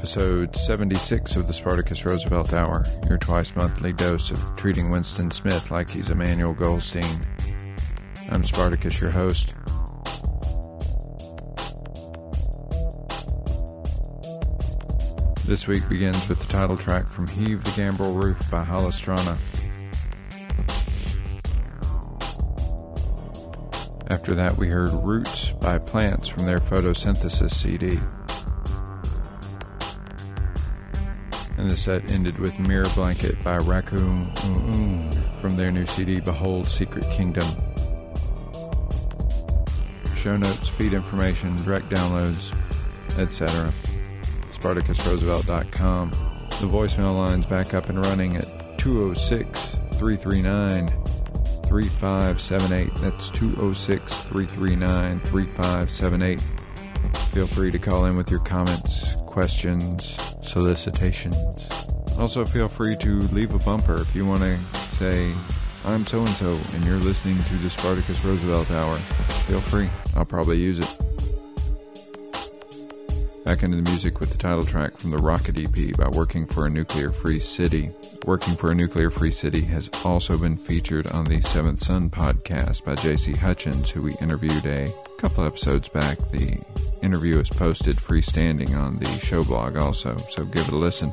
episode 76 of the Spartacus Roosevelt Hour, your twice monthly dose of treating Winston Smith like he's Emmanuel Goldstein. I'm Spartacus, your host. This week begins with the title track from Heave the Gambrel Roof by Hala Strana. After that, we heard Roots by Plants from their Photosynthesis CD. And the set ended with Mirror Blanket by Raccoon from their new CD Behold Secret Kingdom. Show notes, feed information, direct downloads, etc. SpartacusRoosevelt.com. The voicemail line's back up and running at 206 339 3578. That's 206 339 3578. Feel free to call in with your comments, questions, solicitations. Also, feel free to leave a bumper if you want to say, I'm so and so, and you're listening to the Spartacus Roosevelt Hour. Feel free, I'll probably use it. Back into the music with the title track from the Rocket EP by Working for a Nuclear Free City. Working for a Nuclear Free City has also been featured on the Seventh Son podcast by J.C. Hutchins, who we interviewed a couple episodes back. The interview is posted freestanding on the show blog also, so give it a listen.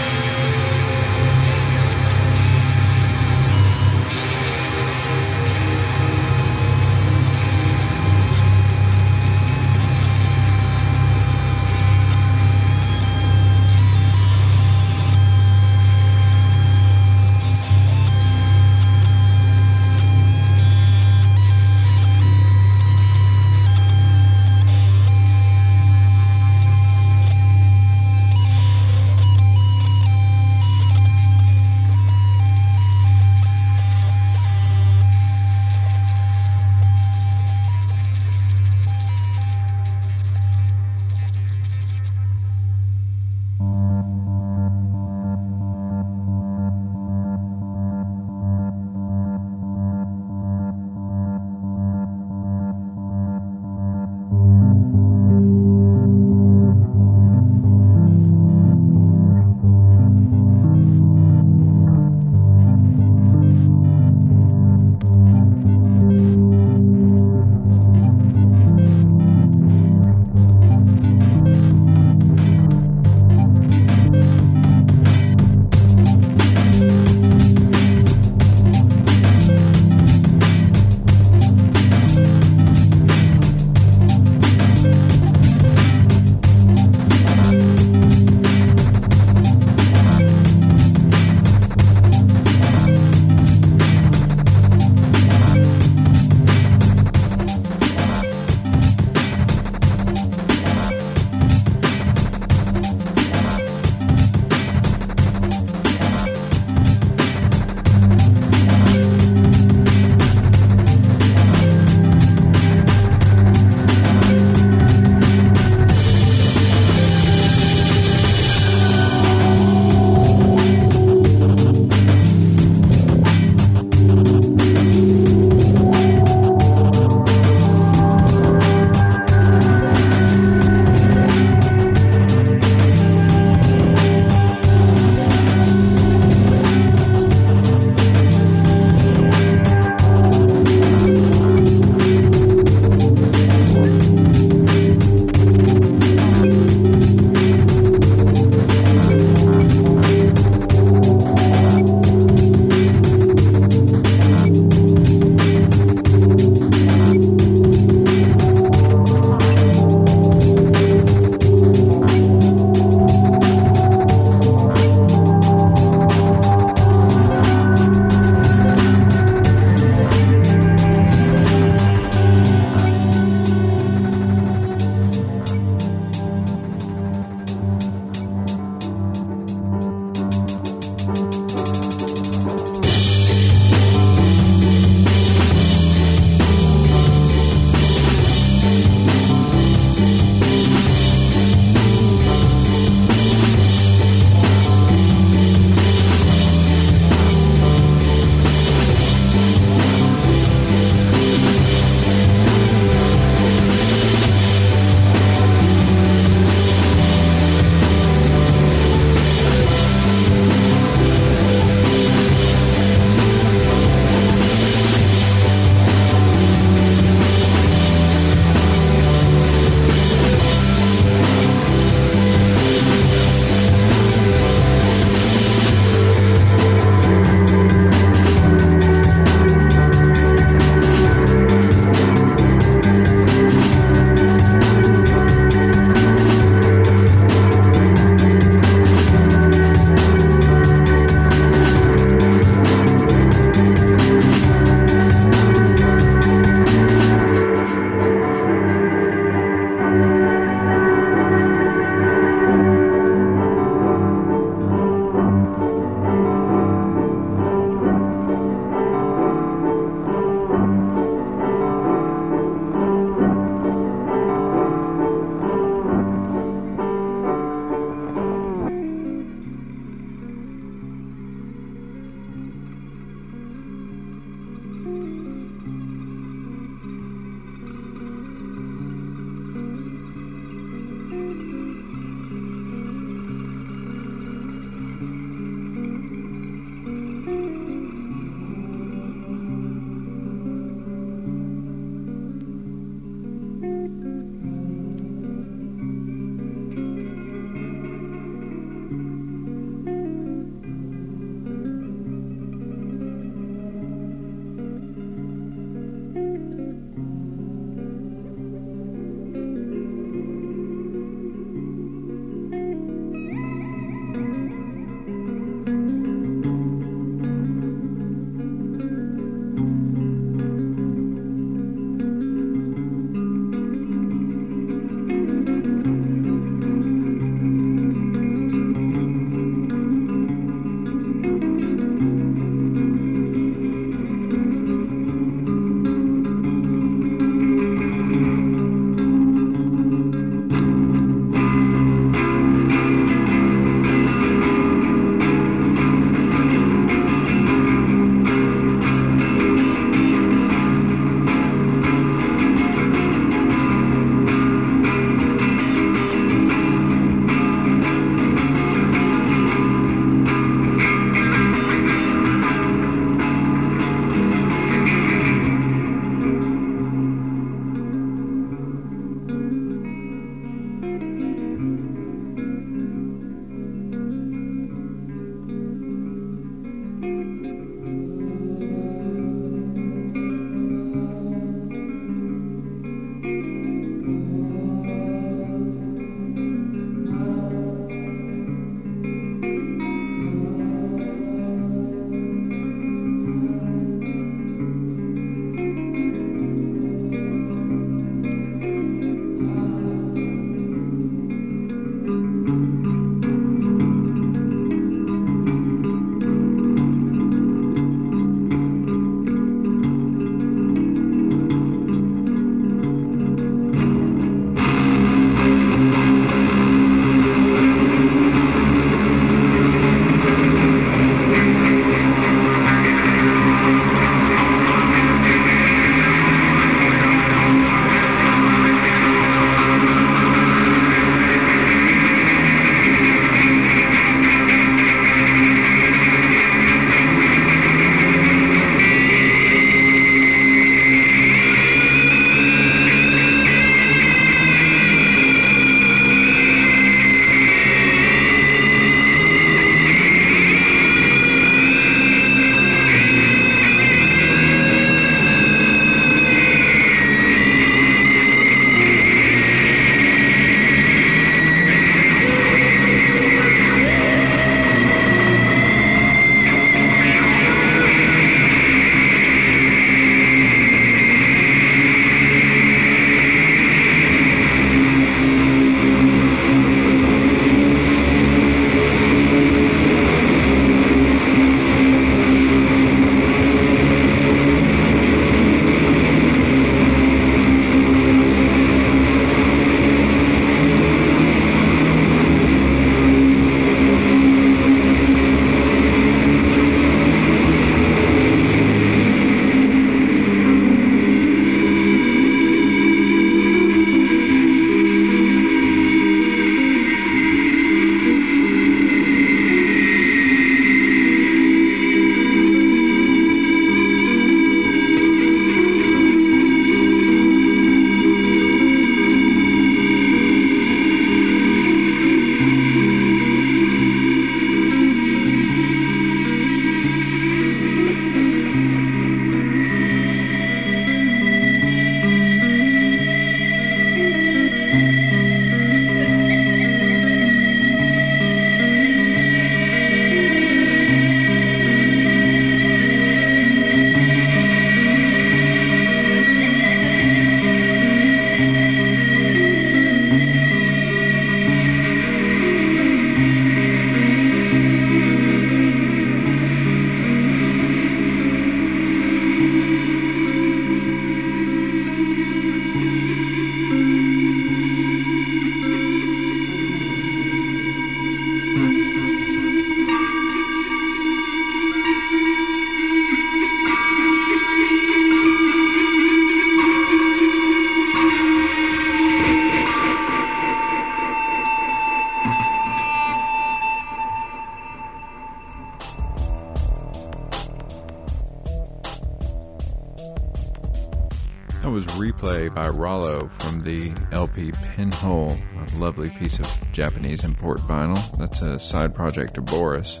Pinhole, a lovely piece of Japanese import vinyl. That's a side project of Boris.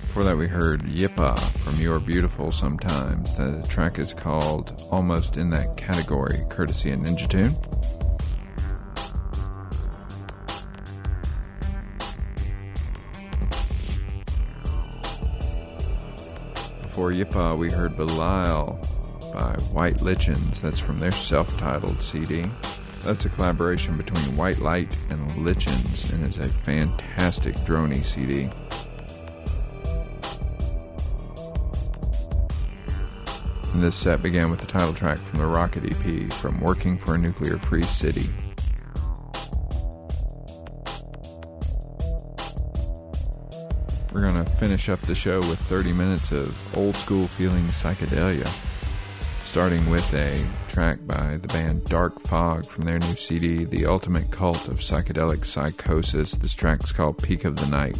Before that, we heard Yppah from You're Beautiful Sometimes. The track is called Almost in That Category, courtesy of Ninja Tune. Before Yppah, we heard Belial by White Lichens. That's from their self titled CD. That's a collaboration between White Light and Lichens and is a fantastic drony CD. And this set began with the title track from the Rocket EP from Working for a Nuclear Free City. Finish up the show with 30 minutes of old school feeling psychedelia, starting with a track by the band Dark Fog from their new CD, The Ultimate Cult of Psychedelic Psychosis. This track's called Peak of the Night.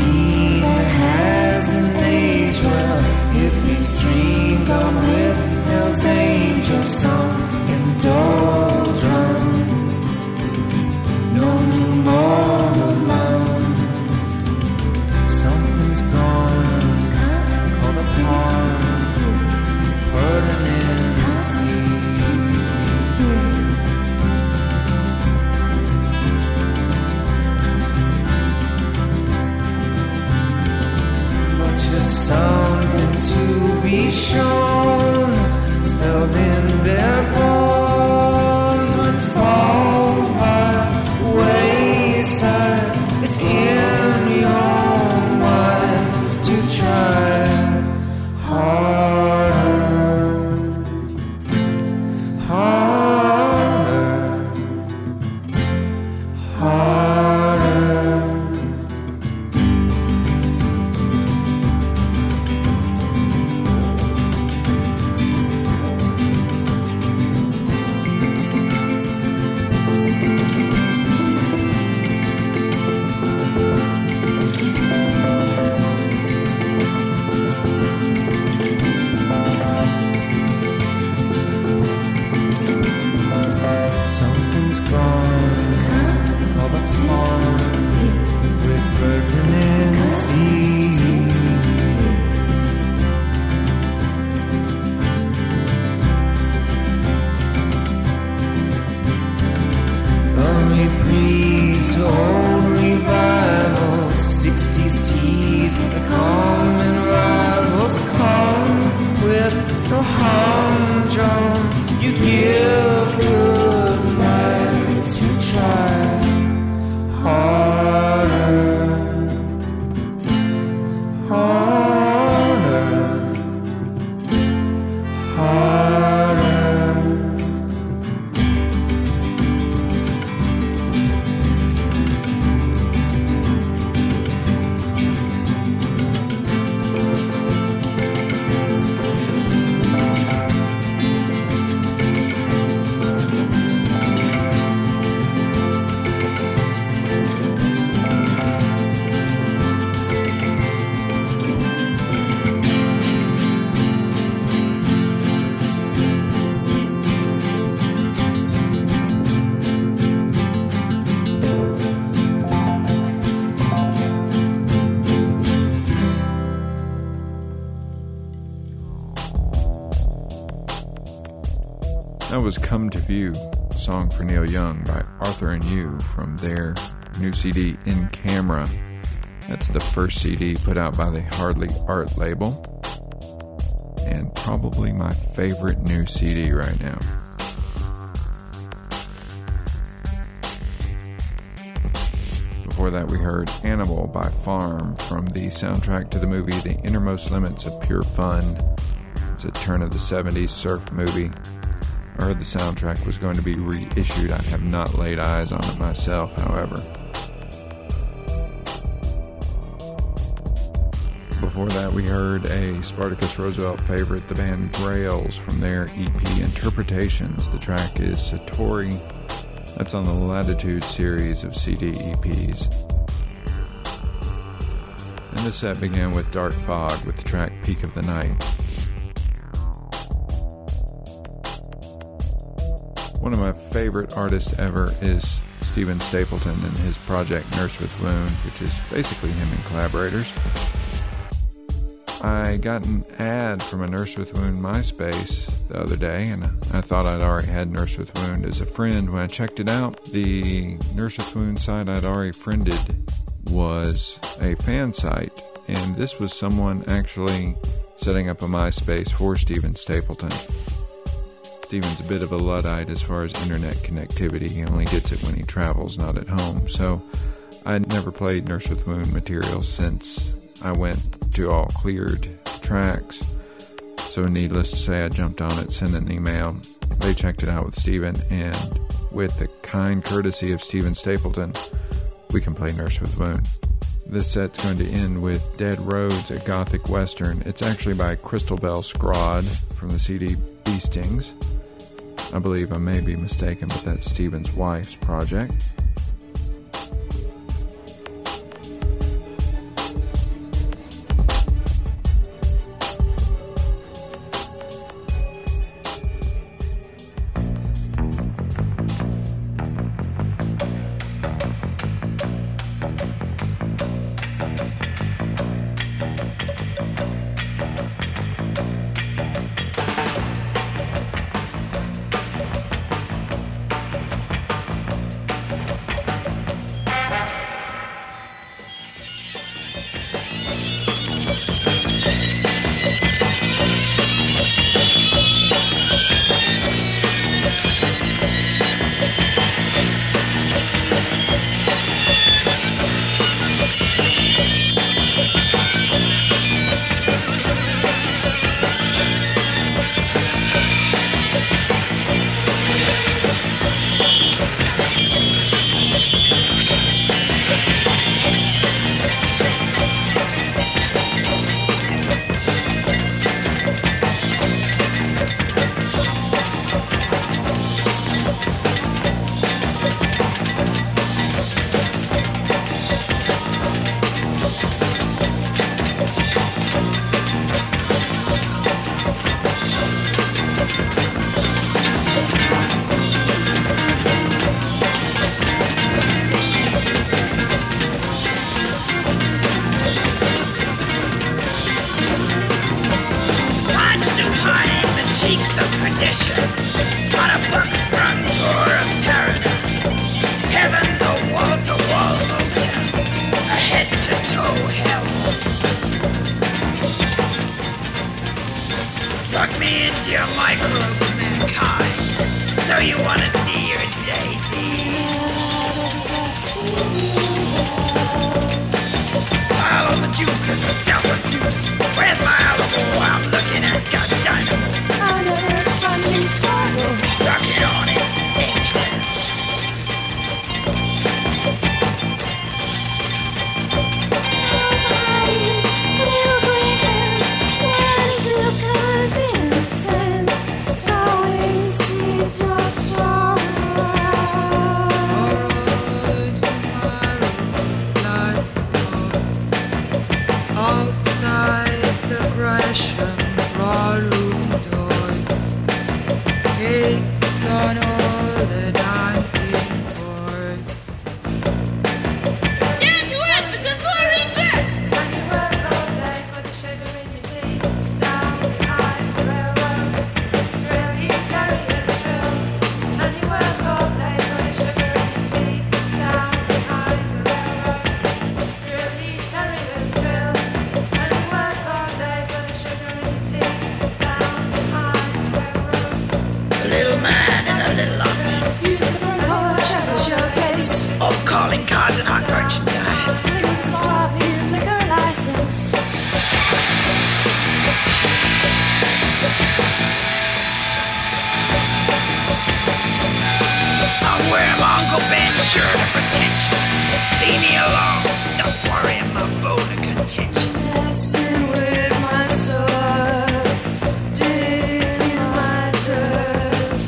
Like Young by Arthur and Yu from their new CD In Camera. That's the first CD put out by the Hardly Art label, and probably my favorite new CD right now. Before that, we heard Animal by Farm from the soundtrack to the movie The Innermost Limits of Pure Fun. It's a turn of the 70s surf movie. I heard the soundtrack was going to be reissued. I have not laid eyes on it myself, however. Before that, we heard a Spartacus Roosevelt favorite, the band Grails, from their EP Interpretations. The track is Satori. That's on the Latitude series of CD EPs. And the set began with Dark Fog with the track Peak of the Night. One of my favorite artists ever is Steven Stapleton and his project Nurse with Wound, which is basically him and collaborators. I got an ad from a Nurse with Wound MySpace the other day, and I thought I'd already had Nurse with Wound as a friend. When I checked it out, the Nurse with Wound site I'd already friended was a fan site, and this was someone actually setting up a MySpace for Steven Stapleton. Steven's a bit of a Luddite as far as internet connectivity. He only gets it when he travels, not at home. So I'd never played Nurse with Wound material since I went to all cleared tracks. So needless to say, I jumped on it, sent an email. They checked it out with Steven, and with the kind courtesy of Steven Stapleton, we can play Nurse with Wound. This set's going to end with Dead Roads, a gothic western. It's actually by Chrystal Belle Scrodd from the CD Beastings. I believe I may be mistaken, but that's Steven's wife's project. Uncle Ben sure to protect you. Leave me alone, stop worrying my bone of contention. Messing with my soul, digging my dirt.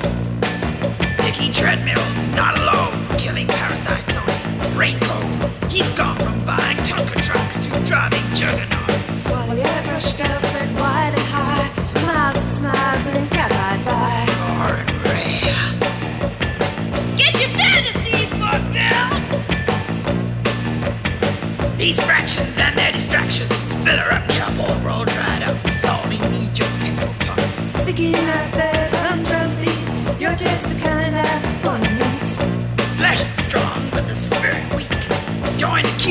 Dicky Treadmill's not alone, killing parasites on his raincoat. He's gone from buying Tonka trucks to driving juggernauts. While your brush, girls,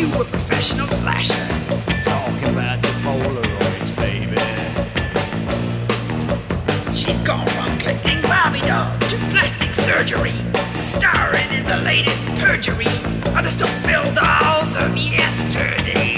You were professional flasher. Talking about your Polaroids, baby. She's gone from collecting Bobby dolls to plastic surgery to starring in the latest perjury of the soap doll. Dolls of yesterday.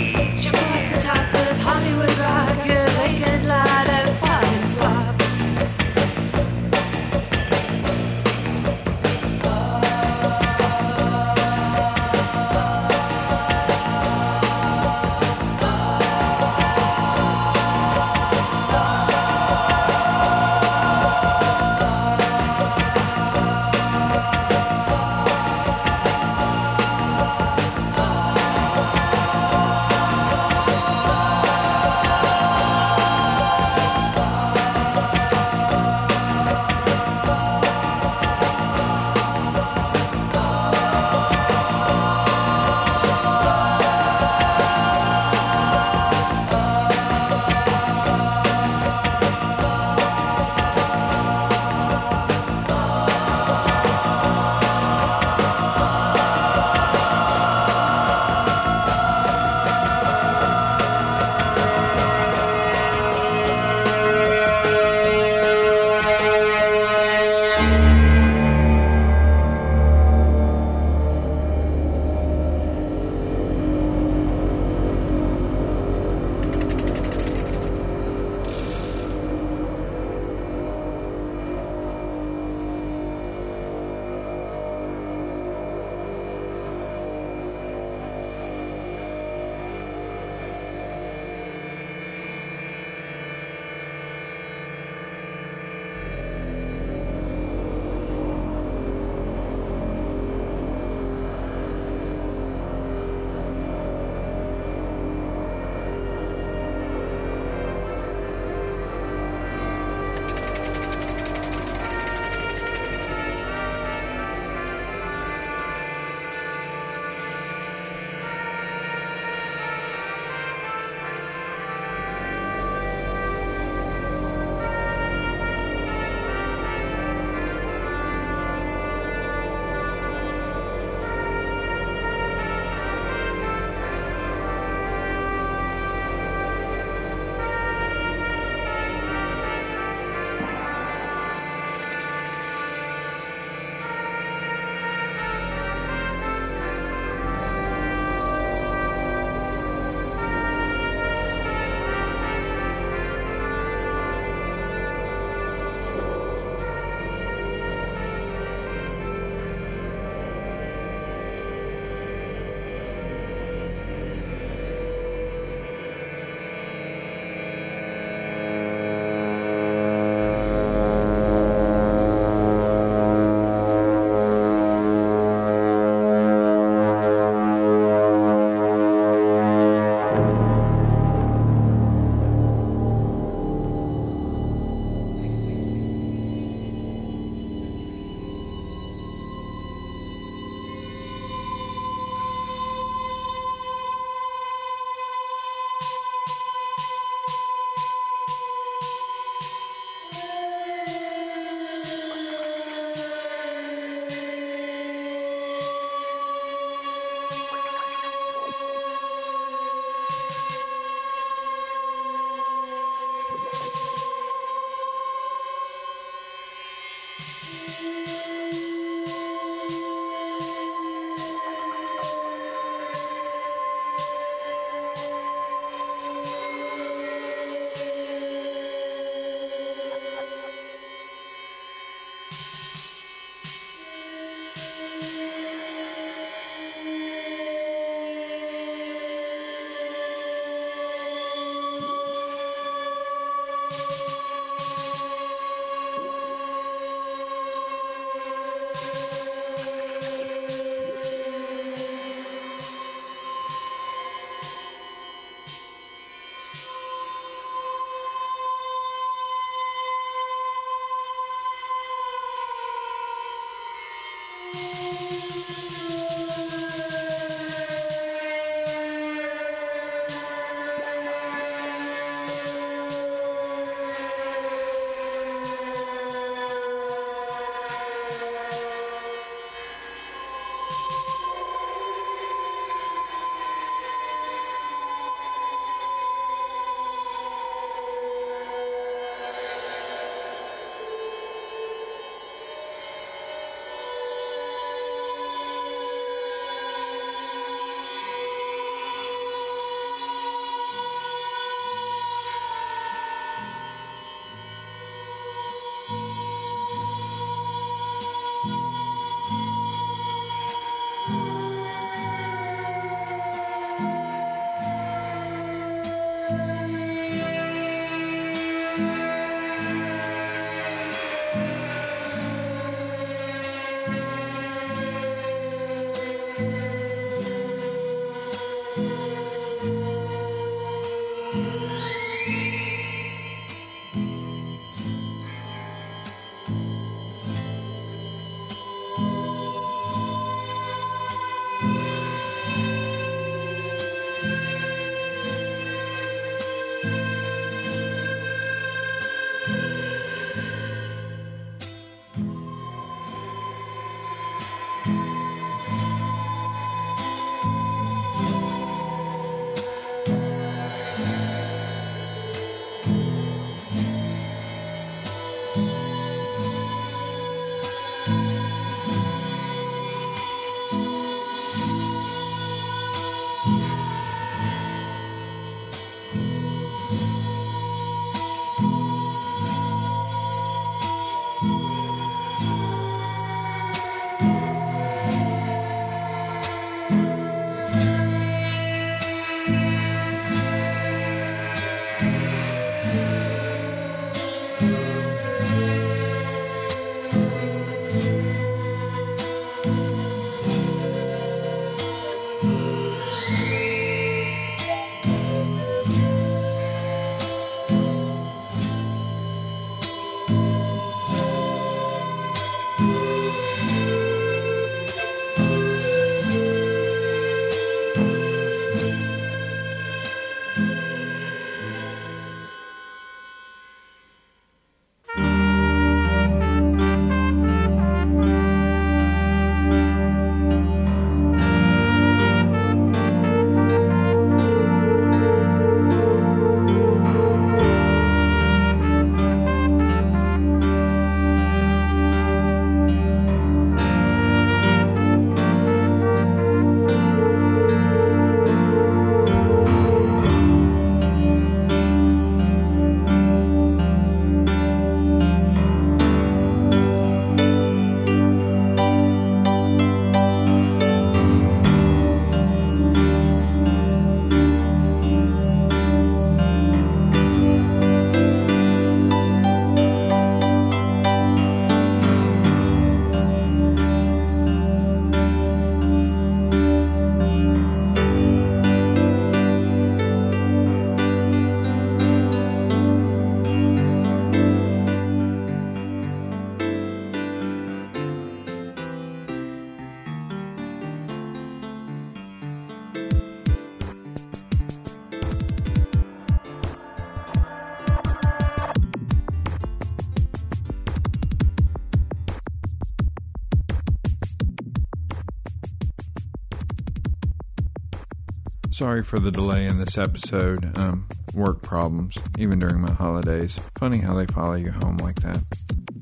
Sorry for the delay in this episode. Um, work problems, even during my holidays. Funny how they follow you home like that.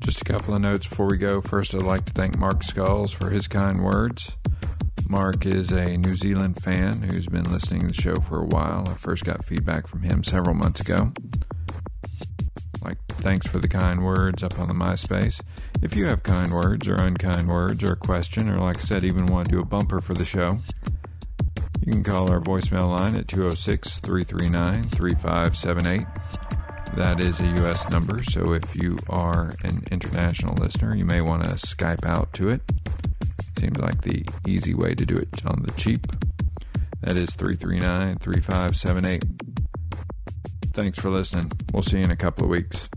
Just a couple of notes before we go. First, I'd like to thank Mark Skulls for his kind words. Mark is a New Zealand fan who's been listening to the show for a while. I first got feedback from him several months ago. Like, thanks for the kind words up on the MySpace. If you have kind words or unkind words or a question, or like I said, even want to do a bumper for the show, you can call our voicemail line at 206 339 3578. That is a U.S. number, so if you are an international listener, you may want to Skype out to it. Seems like the easy way to do it on the cheap. That is 339 3578. Thanks for listening. We'll see you in a couple of weeks.